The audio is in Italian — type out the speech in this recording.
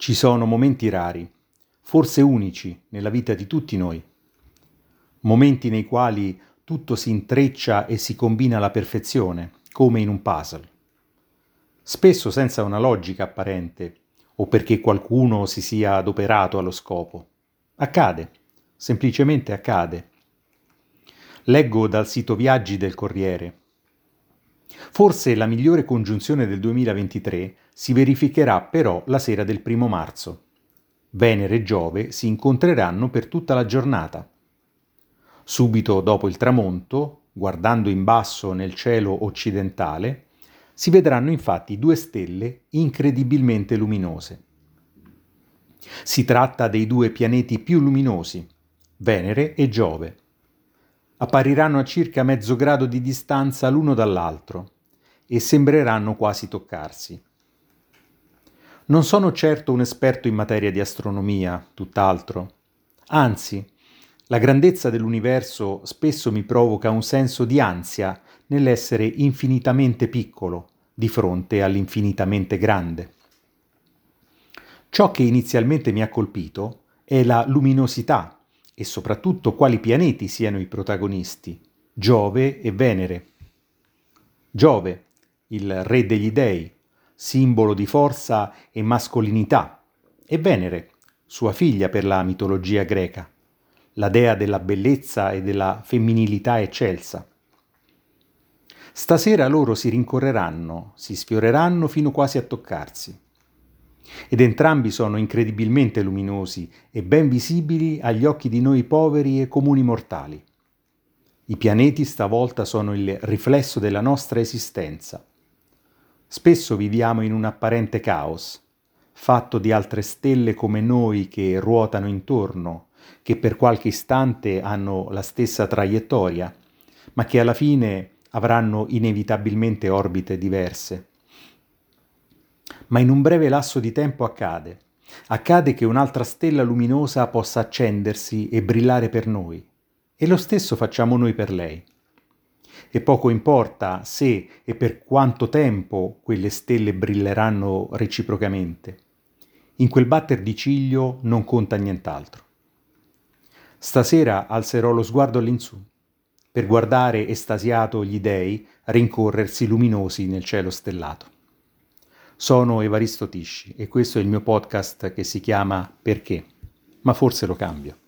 Ci sono momenti rari, forse unici nella vita di tutti noi. Momenti nei quali tutto si intreccia e si combina alla perfezione, come in un puzzle. Spesso senza una logica apparente, o perché qualcuno si sia adoperato allo scopo. Accade, semplicemente accade. Leggo dal sito Viaggi del Corriere. Forse la migliore congiunzione del 2023 si verificherà però la sera del primo marzo. Venere e Giove si incontreranno per tutta la giornata. Subito dopo il tramonto, guardando in basso nel cielo occidentale, si vedranno infatti due stelle incredibilmente luminose. Si tratta dei due pianeti più luminosi, Venere e Giove. Appariranno a circa mezzo grado di distanza l'uno dall'altro e sembreranno quasi toccarsi. Non sono certo un esperto in materia di astronomia, tutt'altro. Anzi, la grandezza dell'universo spesso mi provoca un senso di ansia nell'essere infinitamente piccolo di fronte all'infinitamente grande. Ciò che inizialmente mi ha colpito è la luminosità e soprattutto quali pianeti siano i protagonisti, Giove e Venere. Giove, il re degli dei, simbolo di forza e mascolinità, e Venere, sua figlia per la mitologia greca, la dea della bellezza e della femminilità eccelsa. Stasera loro si rincorreranno, si sfioreranno fino quasi a toccarsi. Ed entrambi sono incredibilmente luminosi e ben visibili agli occhi di noi poveri e comuni mortali. I pianeti stavolta sono il riflesso della nostra esistenza Spesso viviamo in un apparente caos, fatto di altre stelle come noi che ruotano intorno, che per qualche istante hanno la stessa traiettoria, ma che alla fine avranno inevitabilmente orbite diverse. Ma in un breve lasso di tempo accade. Accade che un'altra stella luminosa possa accendersi e brillare per noi. E lo stesso facciamo noi per lei e poco importa se e per quanto tempo quelle stelle brilleranno reciprocamente. In quel batter di ciglio non conta nient'altro. Stasera alzerò lo sguardo all'insù, per guardare estasiato gli dei rincorrersi luminosi nel cielo stellato. Sono Evaristo Tisci e questo è il mio podcast che si chiama Perché? Ma forse lo cambio.